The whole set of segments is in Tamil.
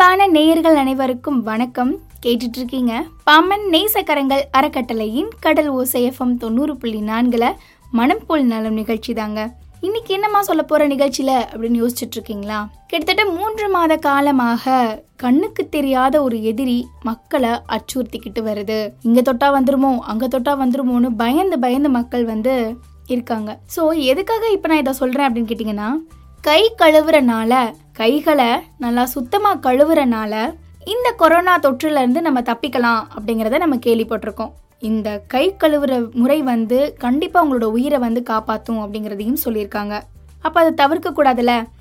அன்பான நேயர்கள் அனைவருக்கும் வணக்கம். கேட்டுட்டு இருக்கீங்க பாமன் நேசக்கரங்கள் அறக்கட்டளையின் கடல் ஓசை எஃப்எம் தொண்ணூறு புள்ளி நான்குல மனம் போல் நலம் நிகழ்ச்சி தாங்க. இன்னைக்கு என்னமா சொல்ல போற நிகழ்ச்சியில அப்படின்னு யோசிச்சுட்டு இருக்கீங்களா கிட்டத்தட்ட மூன்று மாத காலமாக கண்ணுக்கு தெரியாத ஒரு எதிரி மக்களை அச்சுறுத்திக்கிட்டு வருது. இங்க தொட்டா வந்துருமோ அங்க தொட்டா வந்துருமோன்னு பயந்து பயந்து மக்கள் வந்து இருக்காங்க. ஸோ எதுக்காக இப்போ நான் இதை சொல்றேன் அப்படின்னு கேட்டிங்கன்னா கை கழுவுறனால கைகளை நல்லா சுத்தமா கழுவுறனால இந்த கொரோனா தொற்றுல இருந்து நம்ம தப்பிக்கலாம் அப்படிங்கிறத நம்ம கேள்விப்பட்டிருக்கோம். இந்த கை கழுவுற முறை வந்து கண்டிப்பா உங்களோட உயிரை வந்து காப்பாத்தும் அப்படிங்கிறதையும் சொல்லியிருக்காங்க. அப்ப அதை தவிர்க்க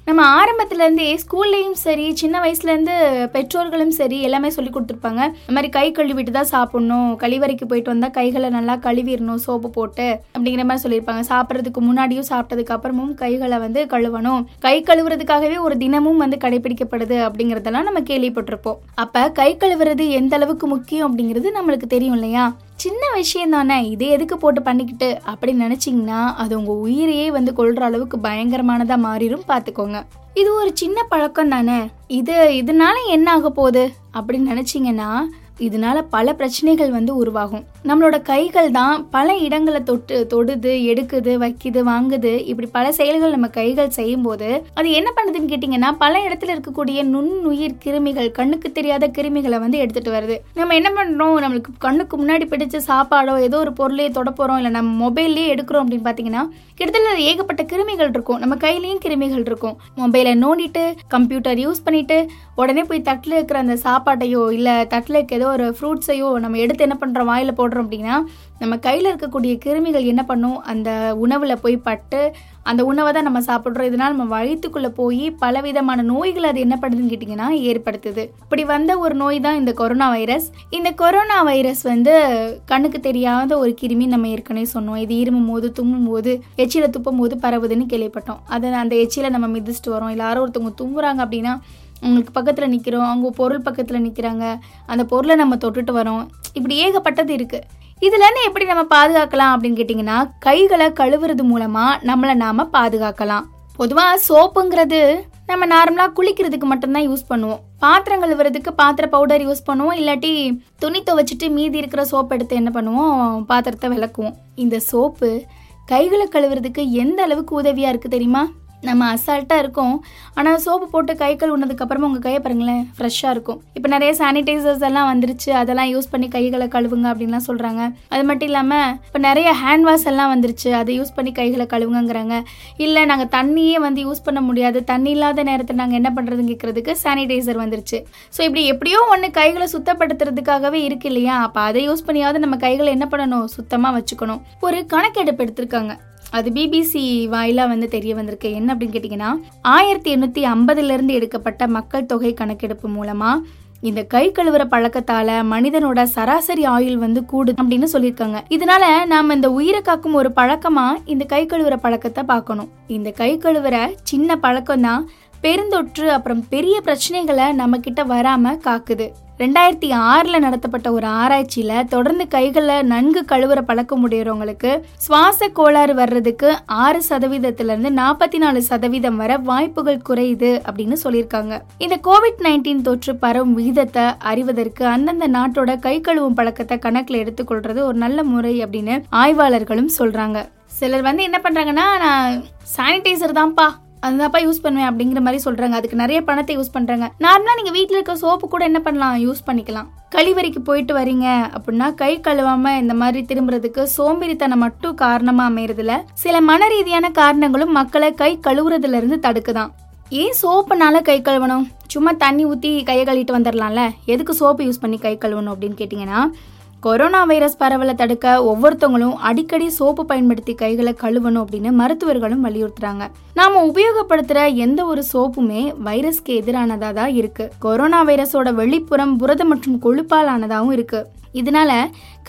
நம்ம ஆரம்பத்துலேருந்தே ஸ்கூல்லேயும் சரி சின்ன வயசுலேருந்து பெற்றோர்களும் சரி எல்லாமே சொல்லி கொடுத்துருப்பாங்க. இந்த மாதிரி கை கழுவிட்டு தான் சாப்பிடணும். கழிவறைக்கு போயிட்டு வந்தால் கைகளை நல்லா கழுவிடணும் சோப்பு போட்டு அப்படிங்கிற மாதிரி சொல்லியிருப்பாங்க. சாப்பிட்றதுக்கு முன்னாடியும் சாப்பிட்டதுக்கு அப்புறமும் கைகளை வந்து கழுவணும். கை கழுவுறதுக்காகவே ஒரு தினமும் வந்து கடைபிடிக்கப்படுது அப்படிங்கிறதெல்லாம் நம்ம கேள்விப்பட்டிருப்போம். அப்போ கை கழுவுறது எந்த அளவுக்கு முக்கியம் அப்படிங்கிறது நம்மளுக்கு தெரியும் இல்லையா? சின்ன விஷயம் தானே. இதை எதுக்கு போட்டு பண்ணிக்கிட்டு அப்படின்னு நினச்சிங்கன்னா அது உங்கள் உயிரையே வந்து கொள்கிற அளவுக்கு பயங்கரமானதாக மாறிடும். பார்த்துக்கோங்க. இது ஒரு சின்ன பழக்கம் தானே? இது இதனால என்ன ஆக போகுது? அப்படின்னு நினைச்சீங்கன்னா இதனால பல பிரச்சனைகள் வந்து உருவாகும். நம்மளோட கைகள் தான் பல இடங்களை தொட்டு தொடுது எடுக்குது வைக்குது வாங்குது. இப்படி பல செயல்கள் நம்ம கைகள் செய்யும் போது அது என்ன பண்ணுதுன்னு கேட்டீங்கன்னா பல இடத்துல இருக்கக்கூடிய நுண்ணுயிர் கிருமிகள் கண்ணுக்கு தெரியாத கிருமிகளை வந்து எடுத்துட்டு வருது. நம்ம என்ன பண்றோம்? நம்மளுக்கு கண்ணுக்கு முன்னாடி பிடிச்ச சாப்பாடோ ஏதோ ஒரு பொருளையே தொட போகிறோம் இல்லை நம்ம மொபைல்லேயே எடுக்கிறோம் அப்படின்னு பாத்தீங்கன்னா கிட்டத்தட்ட ஏகப்பட்ட கிருமிகள் இருக்கும். நம்ம கையிலயும் கிருமிகள் இருக்கும். மொபைலை நோண்டிட்டு கம்ப்யூட்டர் யூஸ் பண்ணிட்டு உடனே போய் தட்டில் இருக்கிற அந்த சாப்பாட்டையோ இல்லை தட்டில் இருக்க ஏதோ ஒரு ஃப்ரூட்ஸையோ நம்ம எடுத்து என்ன பண்ணுறோம் வாயில் போடுறோம் அப்படின்னா நம்ம கையில் இருக்கக்கூடிய கிருமிகள் என்ன பண்ணும்? அந்த உணவில் போய் பட்டு அந்த உணவை தான் நம்ம சாப்பிட்றோம். இதனால் நம்ம வயிற்றுக்குள்ளே போய் பலவிதமான நோய்கள் அது என்ன பண்ணுதுன்னு கேட்டிங்கன்னா ஏற்படுத்துது. இப்படி வந்த ஒரு நோய் தான் இந்த கொரோனா வைரஸ். இந்த கொரோனா வைரஸ் வந்து கண்ணுக்கு தெரியாத ஒரு கிருமி நம்ம ஏற்கனவே சொன்னோம். இது இருமும் போது தும்மும் போது எச்சில துப்பும் போது பரவுதுன்னு கேள்விப்பட்டோம். அதை அந்த எச்சில நம்ம மிதிச்சுட்டு வரோம். இல்லை யாரோ ஒருத்தவங்க தும்புறாங்க அப்படின்னா உங்களுக்கு பக்கத்தில் நிற்கிறோம் அவங்க பொருள் பக்கத்தில் நிற்கிறாங்க அந்த பொருளை நம்ம தொட்டுட்டு வரோம். இப்படி ஏகப்பட்டது இருக்குது இதுலேருந்து எப்படி நம்ம பாதுகாக்கலாம் அப்படின்னு கேட்டிங்கன்னா கைகளை கழுவுறது மூலமாக நம்மளை நாம் பாதுகாக்கலாம். பொதுவாக சோப்புங்கிறது நம்ம நார்மலாக குளிக்கிறதுக்கு மட்டும்தான் யூஸ் பண்ணுவோம். பாத்திரம் கழுவுறதுக்கு பாத்திர பவுடர் யூஸ் பண்ணுவோம் இல்லாட்டி துணி துவைச்சிட்டு மீதி இருக்கிற சோப் எடுத்து என்ன பண்ணுவோம்? பாத்திரத்தை விளக்குவோம். இந்த சோப்பு கைகளை கழுவுறதுக்கு எந்த அளவுக்கு உதவியாக இருக்குது தெரியுமா? நம்ம அசால்ட்டாக இருக்கோம். ஆனால் சோப்பு போட்டு கை கழுவுனதுக்கு அப்புறமா உங்கள் கையை பாருங்களேன் ஃப்ரெஷ்ஷாக இருக்கும். இப்போ நிறைய சானிடைசர்ஸ் எல்லாம் வந்துருச்சு. அதெல்லாம் யூஸ் பண்ணி கைகளை கழுவுங்க அப்படின்லாம் சொல்கிறாங்க அது மட்டும் இல்லாமல் இப்போ நிறைய ஹேண்ட் வாஷ் எல்லாம் வந்துருச்சு. அதை யூஸ் பண்ணி கைகளை கழுவுங்கிறாங்க இல்லை நாங்கள் தண்ணியே வந்து யூஸ் பண்ண முடியாது. தண்ணி இல்லாத நேரத்தில் நாங்கள் என்ன பண்ணுறதுன்னு கேட்குறதுக்கு சானிடைசர் வந்துருச்சு. ஸோ இப்படி எப்படியோ ஒன்று கைகளை சுத்தப்படுத்துறதுக்காகவே இருக்கு இல்லையா? அப்போ அதை யூஸ் பண்ணியாவது நம்ம கைகளை என்ன பண்ணணும்? சுத்தமாக வச்சுக்கணும். ஒரு கணக்கெடுப்பு எடுத்திருக்காங்க. அது பிபிசி வாயிலாக வந்து தெரிய வந்திருக்கு. என்ன அப்படின்னு கேட்டிங்கன்னா ஆயிரத்தி எண்ணூற்றி ஐம்பதுலேருந்து எடுக்கப்பட்ட மக்கள் தொகை கணக்கெடுப்பு மூலமாக இந்த கை கழுவுற பழக்கத்தால மனிதனோட சராசரி ஆயுள் வந்து கூடு அப்படின்னு சொல்லியிருக்காங்க. இதனால நாம இந்த உயிரை காக்கும் ஒரு பழக்கமா இந்த கை கழுவுற பழக்கத்தை பார்க்கணும். இந்த கை கழுவுற சின்ன பழக்கம் தான் பெருந்தொற்று அப்புறம் பெரிய பிரச்சனைகளை நம்ம கிட்ட வராம காக்குது. ரெண்டாயிரத்தி ஆறில் நடத்தப்பட்ட ஒரு ஆராய்ச்சியில் தொடர்ந்து கைகளை நன்கு கழுவுற பழக்கம் உடையவங்களுக்கு சுவாச கோளாறு வர்றதுக்கு ஆறு சதவீதத்திலிருந்து நாற்பத்தி நாலு சதவீதம் வர வாய்ப்புகள் குறையுது அப்படின்னு சொல்லியிருக்காங்க. இந்த கோவிட் நைன்டீன் தொற்று பரவும் விகிதத்தை அறிவதற்கு அந்தந்த நாட்டோட கை கழுவும் பழக்கத்தை கணக்கில் எடுத்துக்கொள்றது ஒரு நல்ல முறை அப்படின்னு ஆய்வாளர்களும் சொல்றாங்க. சிலர் வந்து என்ன பண்றாங்கன்னா நான் சானிடைசர் தான்ப்பா அதுதான்ப்பா யூஸ் பண்ணுவேன் அப்படிங்கிற மாதிரி சொல்றாங்க. அதுக்கு நிறைய பணத்தை யூஸ் பண்றாங்க. நார்மலா நீங்க வீட்டில் இருக்க சோப்பு கூட என்ன பண்ணலாம்? யூஸ் பண்ணிக்கலாம். கழிவறைக்கு போயிட்டு வரீங்க அப்படின்னா கை கழுவாம இந்த மாதிரி திரும்புறதுக்கு சோம்பேறித்தனம் மட்டும் காரணமா அமையறதுல சில மன ரீதியான காரணங்களும் மக்களை கை கழுவுறதுல இருந்து தடுக்குதான். ஏன் சோப்புனால கை கழுவணும்? சும்மா தண்ணி ஊற்றி கையை கழுவிட்டு வந்துடலாம்ல எதுக்கு சோப்பு யூஸ் பண்ணி கை கழுவணும் அப்படின்னு கேட்டிங்கன்னா கொரோனா வைரஸ் பரவலை தடுக்க ஒவ்வொருத்தவங்களும் அடிக்கடி சோப்பு பயன்படுத்தி கைகளை கழுவணும் அப்படின்னு மருத்துவர்களும் வலியுறுத்துறாங்க. நாம உபயோகப்படுத்துற எந்த ஒரு சோப்புமே வைரஸ்க்கு எதிரானதா தான் இருக்கு. கொரோனா வைரஸோட வெளிப்புறம் புரதம் மற்றும் கொழுப்பால் ஆனதாகவும் இருக்கு. இதனால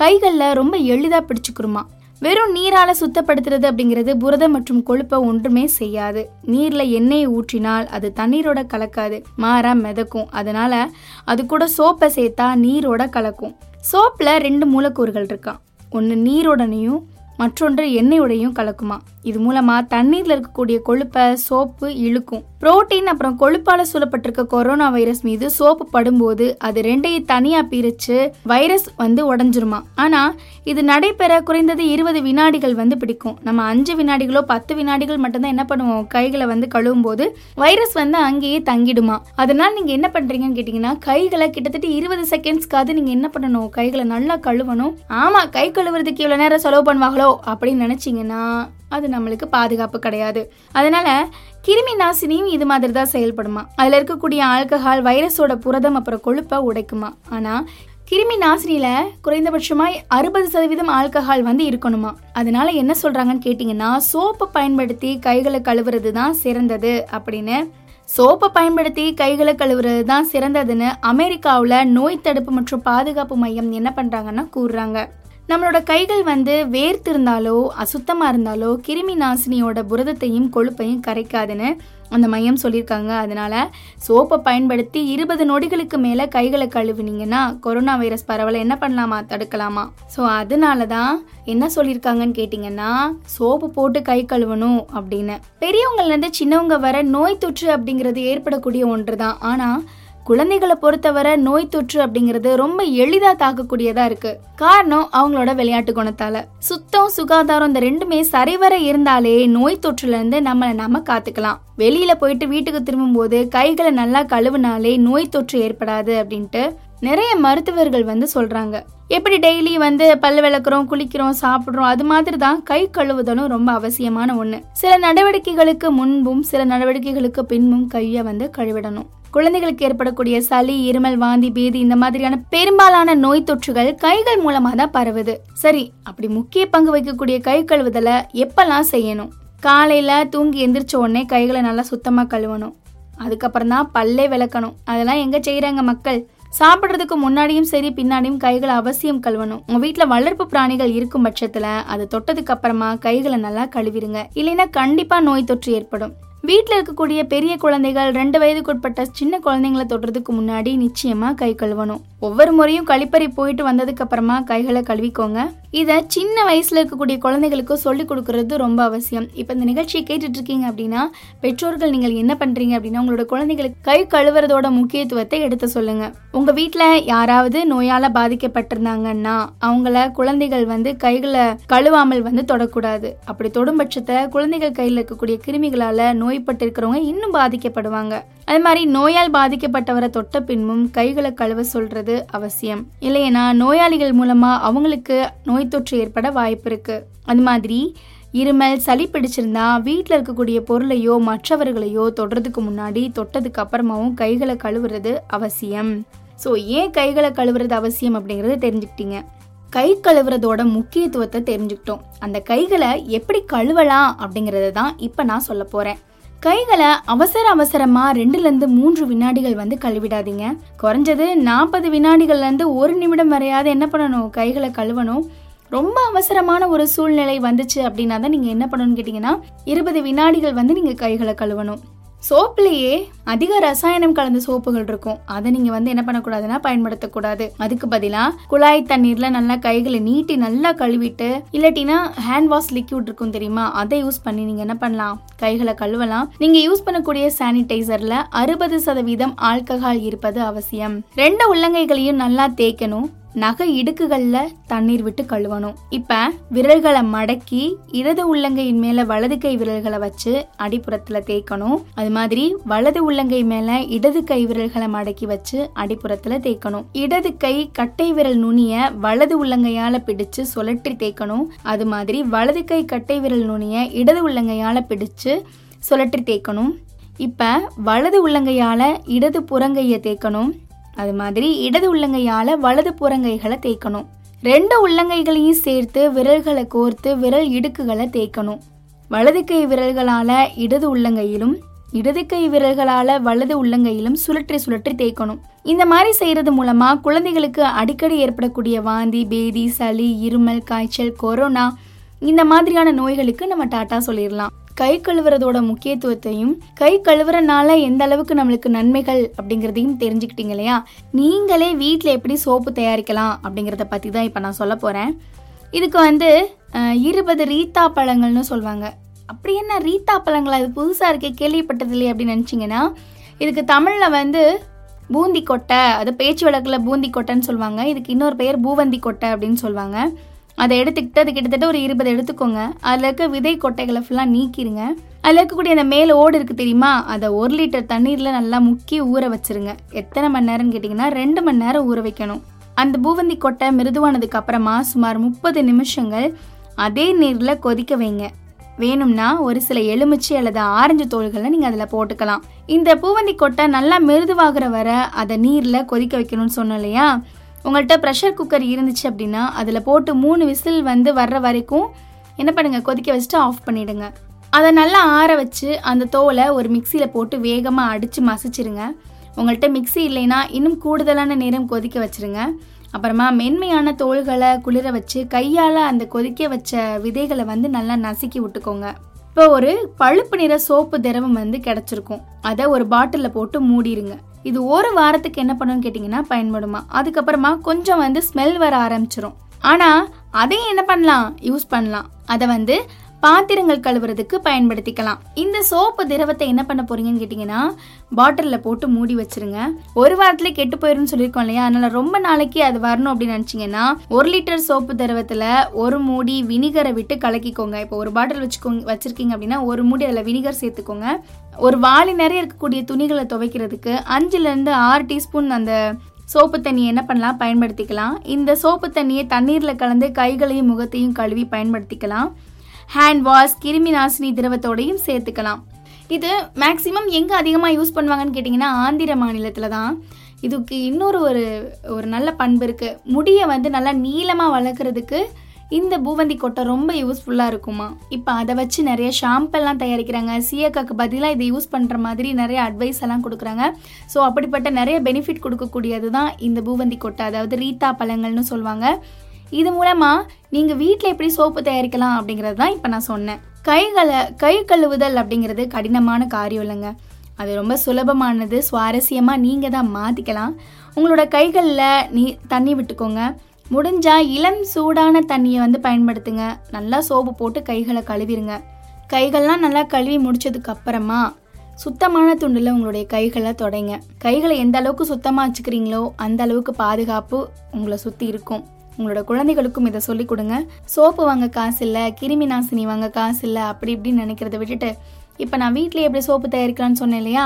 கைகள்ல ரொம்ப எளிதா பிடிச்சுக்கிறோமா வெறும் நீரால சுத்தப்படுத்துறது அப்படிங்கிறது புரதம் மற்றும் கொழுப்பை ஒன்றுமே செய்யாது. நீர்ல எண்ணெயை ஊற்றினால் அது தண்ணீரோட கலக்காது. மாறா மிதக்கும். அதனால அது கூட சோப்பை சேர்த்தா நீரோட கலக்கும். சோப்பில் ரெண்டு மூலக்கூறுகள் இருக்கான் ஒன்று நீருடனையும் மற்றொன்று எண்ணெயுடையும் கலக்குமா? இது மூலமா தண்ணீர்ல இருக்கக்கூடிய கொழுப்பை சோப்பு இழுக்கும். புரோட்டீன் அப்புறம் கொழுப்பால சூழப்பட்டிருக்க கொரோனா வைரஸ் மீது சோப்பு படும்போது அது ரெண்டையும் தனியா பிரிச்சு வைரஸ் வந்து உடஞ்சிருமா. ஆனா இது நடைபெற குறைந்தது இருபது வினாடிகள் வந்து பிடிக்கும். நம்ம அஞ்சு வினாடிகளோ பத்து வினாடிகள் மட்டும்தான் என்ன பண்ணுவோம்? கைகளை வந்து கழுவும் போது வைரஸ் வந்து அங்கேயே தங்கிடுமா. அதனால நீங்க என்ன பண்றீங்கன்னு கேட்டீங்கன்னா கைகளை கிட்டத்தட்ட இருபது செகண்ட்ஸ்க்காவது நீங்க என்ன பண்ணணும்? கைகளை நல்லா கழுவணும். ஆமா கை கழுவுறதுக்கு இவ்வளவு நேரம் செலவு பண்ணுவாங்களோ அப்படின்னு நினைச்சீங்கன்னா அது நம்மளுக்கு பாதுகாப்பு கிடையாது. அதனால கிருமி நாசினியும் இது மாதிரி தான் செயல்படுமா? அதில் இருக்கக்கூடிய ஆல்கஹால் வைரஸோட புரதம் அப்புறம் கொழுப்பை உடைக்குமா? ஆனால் கிருமி நாசினியில் குறைந்தபட்சமாக அறுபது சதவீதம் ஆல்கஹால் வந்து இருக்கணுமா? அதனால என்ன சொல்கிறாங்கன்னு கேட்டிங்கன்னா சோப்பை பயன்படுத்தி கைகளை கழுவுறது தான் சிறந்தது அப்படின்னு. சோப்பை பயன்படுத்தி கைகளை கழுவுறது தான் சிறந்ததுன்னு அமெரிக்காவில் நோய் தடுப்பு மற்றும் பாதுகாப்பு மையம் என்ன பண்ணுறாங்கன்னா கூறுறாங்க. நம்மளோட கைகள் வந்து வேர்த்திருந்தாலோ அசுத்தமாக இருந்தாலோ கிருமி நாசினியோட புரதத்தையும் கொழுப்பையும் கரைக்காதுன்னு அந்த மையம் சொல்லியிருக்காங்க. அதனால சோப்பை பயன்படுத்தி இருபது நொடிகளுக்கு மேலே கைகளை கழுவினீங்கன்னா கொரோனா வைரஸ் பரவலை என்ன பண்ணலாமா? தடுக்கலாமா? ஸோ அதனால தான் என்ன சொல்லியிருக்காங்கன்னு கேட்டிங்கன்னா சோப்பு போட்டு கை கழுவணும் அப்படின்னு. பெரியவங்கள்ல இருந்து சின்னவங்க வர நோய் தொற்று அப்படிங்கிறது ஏற்படக்கூடிய ஒன்று தான் ஆனால் குழந்தைகளை பொறுத்தவரை நோய் தொற்று அப்படிங்கிறது ரொம்ப எளிதா தாக்கக்கூடியதா இருக்கு. காரணம் அவங்களோட விளையாட்டு குணத்தால. சுத்தம் சுகாதாரம் இந்த ரெண்டுமே சரிவர இருந்தாலே நோய் தொற்றுல இருந்து நம்மளை நாம காத்துக்கலாம். வெளியில போயிட்டு வீட்டுக்கு திரும்பும் போது கைகளை நல்லா கழுவுனாலே நோய் தொற்று ஏற்படாது அப்படின்ட்டு நிறைய மருத்துவர்கள் வந்து சொல்றாங்க. எப்படி டெய்லி வந்து பல் விளக்குறோம் குளிக்கிறோம் சாப்பிடுறோம் அது மாதிரி தான் கை கழுவுதலும் ரொம்ப அவசியமான ஒண்ணு. சில நடவடிக்கைகளுக்கு முன்பும் சில நடவடிக்கைகளுக்கு பின்பும் கையை வந்து கழுவிடணும். குழந்தைகளுக்கு ஏற்படக்கூடிய சளி இருமல் வாந்தி பேதி இந்த மாதிரியான பெரும்பாலான நோய் தொற்றுகள் கைகள் மூலமா தான் பரவுது. சரி அப்படி முக்கிய பங்கு வைக்கக்கூடிய கை கழுவுதலை எப்பெல்லாம் செய்யணும்? காலையில தூங்கி எந்திரிச்ச உடனே கைகளை நல்லா சுத்தமா கழுவணும். அதுக்கப்புறம் தான் பல்லே விளக்கணும். அதெல்லாம் எங்க செய்யறாங்க மக்கள்? சாப்பிட்றதுக்கு முன்னாடியும் சரி பின்னாடியும் கைகளை அவசியம் கழுவணும். உங்க வீட்டுல வளர்ப்பு பிராணிகள் இருக்கும் பட்சத்துல அது தொட்டதுக்கு அப்புறமா கைகளை நல்லா கழுவிடுங்க. இல்லைன்னா கண்டிப்பா நோய் தொற்று ஏற்படும். வீட்டில் இருக்கக்கூடிய பெரிய குழந்தைகள் ரெண்டு வயதுக்குட்பட்ட சின்ன குழந்தைங்களை தொடுறதுக்கு முன்னாடி நிச்சயமாக கை கழுவணும். ஒவ்வொரு முறையும் கழிப்பறை போயிட்டு வந்ததுக்கு அப்புறமா கைகளை கழுவிக்கோங்க. இதை சின்ன வயசுல இருக்கக்கூடிய குழந்தைகளுக்கு சொல்லிக் கொடுக்கறது ரொம்ப அவசியம். இப்போ இந்த நிகழ்ச்சியை கேட்டுட்டு இருக்கீங்க அப்படின்னா பெற்றோர்கள் நீங்கள் என்ன பண்றீங்க அப்படின்னா உங்களோட குழந்தைகளுக்கு கை கழுவுறதோட முக்கியத்துவத்தை எடுத்து சொல்லுங்க. உங்க வீட்டில் யாராவது நோயால பாதிக்கப்பட்டிருந்தாங்கன்னா அவங்கள குழந்தைகள் வந்து கைகளை கழுவாமல் வந்து தொடக்கூடாது. அப்படி தொடும் பட்சத்தை குழந்தைகள் கையில் இருக்கக்கூடிய கிருமிகளால நோய்பட்டிருக்கிறவங்க இன்னும் பாதிக்கப்படுவாங்க. அது மாதிரி நோயால் பாதிக்கப்பட்டவரை தொட்ட பின்பும் கைகளை கழுவ சொல்றது அவசியம். இல்லையனா நோயாளிகள் மூலமா அவங்களுக்கு நோய் தொற்று ஏற்பட வாய்ப்பு இருக்கு அது மாதிரி இருமல் சளி பிடிச்சிருந்தா வீட்டில் இருக்கக்கூடிய பொருளையோ மற்றவர்களையோ தொடுறதுக்கு முன்னாடி தொட்டதுக்கு அப்புறமாவும் கைகளை கழுவுறது அவசியம். ஸோ ஏன் கைகளை கழுவுறது அவசியம் அப்படிங்கறத தெரிஞ்சுக்கிட்டீங்க. கை கழுவுறதோட முக்கியத்துவத்தை தெரிஞ்சுக்கிட்டோம். அந்த கைகளை எப்படி கழுவலாம் அப்படிங்கறத தான் இப்போ நான் சொல்ல போறேன். கைகளை அவசர அவசரமா ரெண்டுல இருந்து மூன்று வினாடிகள் வந்து கழுவிடாதீங்க. குறைஞ்சது நாற்பது வினாடிகள்ல இருந்து ஒரு நிமிடம் வரையாவது என்ன பண்ணணும்? கைகளை கழுவணும். ரொம்ப அவசரமான ஒரு சூழ்நிலை வந்துச்சு அப்படின்னா தான் நீங்க என்ன பண்ணணும்னு கேட்டீங்கன்னா இருபது வினாடிகள் வந்து நீங்க கைகளை கழுவணும். சோப்புலேயே அதிக ரசாயனம் கலந்த சோப்புகள் இருக்கும். அதை நீங்க வந்து என்ன பண்ணக்கூடாதுன்னா பயன்படுத்தக்கூடாது. அதுக்கு பதிலா குழாய் தண்ணீர்ல நல்லா கைகளை நீட்டி நல்லா கழுவிட்டு இல்லாட்டினா ஹேண்ட் வாஷ் லிக்யூட் இருக்கும் தெரியுமா? அதை யூஸ் பண்ணி நீங்க என்ன பண்ணலாம்? கைகளை கழுவலாம். நீங்க யூஸ் பண்ணக்கூடிய சானிடைசர்ல அறுபது சதவீதம் ஆல்கஹால் இருப்பது அவசியம். ரெண்டு உள்ளங்கைகளையும் நல்லா தேய்க்கணும். நகை இடுக்குகளில் தண்ணீர் விட்டு கழுவணும். இப்போ விரல்களை மடக்கி இடது உள்ளங்கையின் மேலே வலது கை விரல்களை வச்சு அடிப்புறத்தில் தேய்க்கணும். அது மாதிரி வலது உள்ளங்கை மேலே இடது கை விரல்களை மடக்கி வச்சு அடிப்புறத்தில் தேய்க்கணும். இடது கை கட்டை விரல் நுனிய வலது உள்ளங்கையால் பிடிச்சு சுழற்றி தேய்க்கணும். அது மாதிரி வலது கை கட்டை விரல் நுனிய இடது உள்ளங்கையால் பிடிச்சு சுழற்றி தேய்க்கணும். இப்போ வலது உள்ளங்கையால் இடது புறங்கையை தேய்க்கணும். அது மாதிரி இடது உள்ளங்கையால் வலது புறங்கைகளை தேய்க்கணும். ரெண்டு உள்ளங்கைகளையும் சேர்த்து விரல்களை கோர்த்து விரல் இடுக்குகளை தேய்க்கணும். வலது கை விரல்களால் இடது உள்ளங்கையிலும் இடது கை விரல்களால் வலது உள்ளங்கையிலும் சுழற்றி சுழற்றி தேய்க்கணும். இந்த மாதிரி செய்கிறது மூலமாக குழந்தைகளுக்கு அடிக்கடி ஏற்படக்கூடிய வாந்தி பேதி சளி இருமல் காய்ச்சல் கொரோனா இந்த மாதிரியான நோய்களுக்கு நம்ம டாட்டா சொல்லிடலாம். கை கழுவுறதோட முக்கியத்துவத்தையும் கை கழுவுறனால எந்த அளவுக்கு நம்மளுக்கு நன்மைகள் அப்படிங்கிறதையும் தெரிஞ்சுக்கிட்டீங்க இல்லையா? நீங்களே வீட்டில் எப்படி சோப்பு தயாரிக்கலாம் அப்படிங்கிறத பற்றி தான் இப்போ நான் சொல்ல போகிறேன் இதுக்கு வந்து அஹ், இருபது ரீத்தா பழங்கள்னு சொல்லுவாங்க அப்படி என்ன ரீத்தா பழங்களா? இது புதுசாக இருக்கே கேள்விப்பட்டது இல்லையே அப்படின்னு நினச்சிங்கன்னா இதுக்கு தமிழில் வந்து பூந்தி கொட்டை அது பேச்சு வழக்கில் பூந்தி கொட்டைன்னு சொல்லுவாங்க இதுக்கு இன்னொரு பெயர் பூவந்தி கொட்டை அப்படின்னு சொல்லுவாங்க அதை எடுத்துக்கிட்டு அது கிட்டத்தட்ட ஒரு இருபது எடுத்துக்கோங்க. அதில் இருக்க விதை கொட்டைகளை ஃபுல்லாக நீக்கிடுங்க அதில் இருக்கக்கூடிய அந்த மேலே ஓடு இருக்குது தெரியுமா? அதை ஒரு லிட்டர் தண்ணீரில் நல்லா முக்கி ஊற வச்சிருங்க. எத்தனை மணி நேரம்னு கேட்டிங்கன்னா ரெண்டு மணி நேரம் ஊற வைக்கணும். அந்த பூவந்தி கொட்டை மிருதுவானதுக்கு அப்புறமா சுமார் முப்பது நிமிஷங்கள் அதே நீரில் கொதிக்க வைங்க. வேணும்னா ஒரு சில எலுமிச்சை அல்லது ஆரஞ்சு தோள்களை நீங்கள் அதில் போட்டுக்கலாம். இந்த பூவந்தி கொட்டை நல்லா மிருதுவாகிற வரை அதை நீரில் கொதிக்க வைக்கணும்னு சொன்னோம் இல்லையா? உங்கள்கிட்ட ப்ரெஷர் குக்கர் இருந்துச்சு அப்படின்னா அதில் போட்டு மூணு விசில் வந்து வர்ற வரைக்கும் என்ன பண்ணுங்கள் கொதிக்க வச்சுட்டு ஆஃப் பண்ணிடுங்க. அதை நல்லா ஆற வச்சு அந்த தோலை ஒரு மிக்சியில் போட்டு வேகமாக அடித்து மசிச்சிருங்க. உங்கள்கிட்ட மிக்சி இல்லைன்னா இன்னும் கூடுதலான நேரம் கொதிக்க வச்சிருங்க. அப்புறமா மென்மையான தோள்களை குளிர வச்சு கையால் அந்த கொதிக்க வச்ச விதைகளை வந்து நல்லா நசுக்கி விட்டுக்கோங்க. இப்போ ஒரு பழுப்பு நிற சோப்பு திரவம் வந்து கிடச்சிருக்கும். அதை ஒரு பாட்டிலில் போட்டு மூடிடுங்க இது ஒரு வாரத்துக்கு என்ன பண்ணுன்னு கேட்டிங்கன்னா பயன்படுமா. அதுக்கப்புறமா கொஞ்சம் வந்து ஸ்மெல் வர ஆரம்பிச்சிரும். ஆனால் அதையும் என்ன பண்ணலாம்? யூஸ் பண்ணலாம். அதை வந்து பாத்திரங்கள் கழுவுறதுக்கு பயன்படுத்திக்கலாம். இந்த சோப்பு திரவத்தை என்ன பண்ண போறீங்கன்னு கேட்டிங்கன்னா பாட்டிலில் போட்டு மூடி வச்சிருங்க. ஒரு வாரத்துல கெட்டு போயிரும் சொல்லியிருக்கோம் இல்லையா? அதனால ரொம்ப நாளைக்கு அது வரணும் அப்படின்னு நினச்சிங்கன்னா ஒரு லிட்டர் சோப்பு திரவத்தில் ஒரு மூடி வினிகரை விட்டு கலக்கிக்கோங்க. இப்போ ஒரு பாட்டில் வச்சுக்கோங்க வச்சிருக்கீங்க அப்படின்னா ஒரு மூடி அதில் வினிகர் சேர்த்துக்கோங்க. ஒரு வாளி நிறைய இருக்கக்கூடிய துணிகளை துவைக்கிறதுக்கு அஞ்சுலேருந்து ஆறு டீஸ்பூன் அந்த சோப்பு தண்ணியை என்ன பண்ணலாம்? பயன்படுத்திக்கலாம். இந்த சோப்பு தண்ணியை தண்ணீரில் கலந்து கைகளையும் முகத்தையும் கழுவி பயன்படுத்திக்கலாம். ஹேண்ட் வாஷ் கிருமி நாசினி திரவத்தோடையும் சேர்த்துக்கலாம். இது மேக்ஸிமம் எங்கே அதிகமாக யூஸ் பண்ணுவாங்கன்னு கேட்டிங்கன்னா ஆந்திர மாநிலத்தில் தான் இதுக்கு இன்னொரு ஒரு ஒரு நல்ல பண்பு இருக்குது முடியை வந்து நல்லா நீளமாக வளர்க்குறதுக்கு இந்த பூவந்தி கொட்டை ரொம்ப யூஸ்ஃபுல்லாக இருக்குமா? இப்போ அதை வச்சு நிறைய ஷாம்பெல்லாம் தயாரிக்கிறாங்க. சீயக்காக்கு பதிலாக இதை யூஸ் பண்ணுற மாதிரி நிறைய அட்வைஸ் எல்லாம் கொடுக்குறாங்க. ஸோ அப்படிப்பட்ட நிறைய பெனிஃபிட் கொடுக்கக்கூடியது தான் இந்த பூவந்தி கொட்டை. அதாவது ரீத்தா பழங்கள்னு சொல்லுவாங்க. இது மூலமாக நீங்கள் வீட்டில் எப்படி சோப்பு தயாரிக்கலாம் அப்படிங்கிறது தான் இப்போ நான் சொன்னேன். கைகளை கை கழுவுதல் அப்படிங்கிறது கடினமான காரியம் இல்லைங்க. அது ரொம்ப சுலபமானது சுவாரஸ்யமாக நீங்கள் தான் மாற்றிக்கலாம் உங்களோட கைகளில் நீ தண்ணி விட்டுக்கோங்க. முடிஞ்சால் இளம் சூடான தண்ணியை வந்து பயன்படுத்துங்க. நல்லா சோப்பு போட்டு கைகளை கழுவிடுங்க கைகள்லாம் நல்லா கழுவி முடிச்சதுக்கு அப்புறமா சுத்தமான துண்டில் உங்களுடைய கைகளை தொடைங்க. கைகளை எந்த அளவுக்கு சுத்தமாக வச்சுக்கிறீங்களோ அந்த அளவுக்கு பாதுகாப்பு உங்களை சுற்றி இருக்கும். உங்களோட குழந்தைகளுக்கும் இதை சொல்லிக் கொடுங்க. சோப்பு வாங்க காசு இல்லை கிருமி நாசினி வாங்க காசு இல்லை அப்படி இப்படின்னு நினைக்கிறத விட்டுட்டு இப்போ நான் வீட்டில் எப்படி சோப்பு தயாரிக்கலாம்னு சொன்னேன் இல்லையா?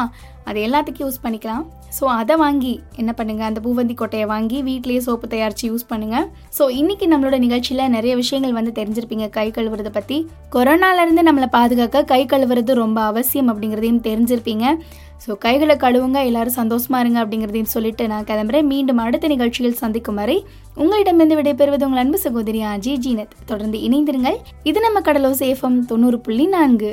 அது எல்லாத்துக்கும் யூஸ் பண்ணிக்கலாம். ஸோ அதை வாங்கி என்ன பண்ணுங்க? அந்த பூவந்தி கொட்டையை வாங்கி வீட்லேயே சோப்பு தயாரித்து யூஸ் பண்ணுங்க. ஸோ இன்னைக்கு நம்மளோட நிகழ்ச்சியில் நிறைய விஷயங்கள் வந்து தெரிஞ்சிருப்பீங்க. கை கழுவுறதை பற்றி கொரோனாலேருந்து நம்மளை பாதுகாக்க கை கழுவுறது ரொம்ப அவசியம் அப்படிங்கிறதையும் தெரிஞ்சிருப்பீங்க. ஸோ கைகளை கழுவுங்க எல்லாரும் சந்தோஷமா இருங்க அப்படிங்கிறதையும் சொல்லிட்டு நான் கிளம்புறேன். மீண்டும் அடுத்த நிகழ்ச்சியில் சந்திக்கும் வரை உங்களிடமிருந்து விடைபெறுவது உங்கள் அன்பு சகோதரி அஜய் ஜீனத். தொடர்ந்து இணைந்திருங்கள். இது நம்ம கடலோ சேஃபம் தொண்ணூறு புள்ளி நான்கு.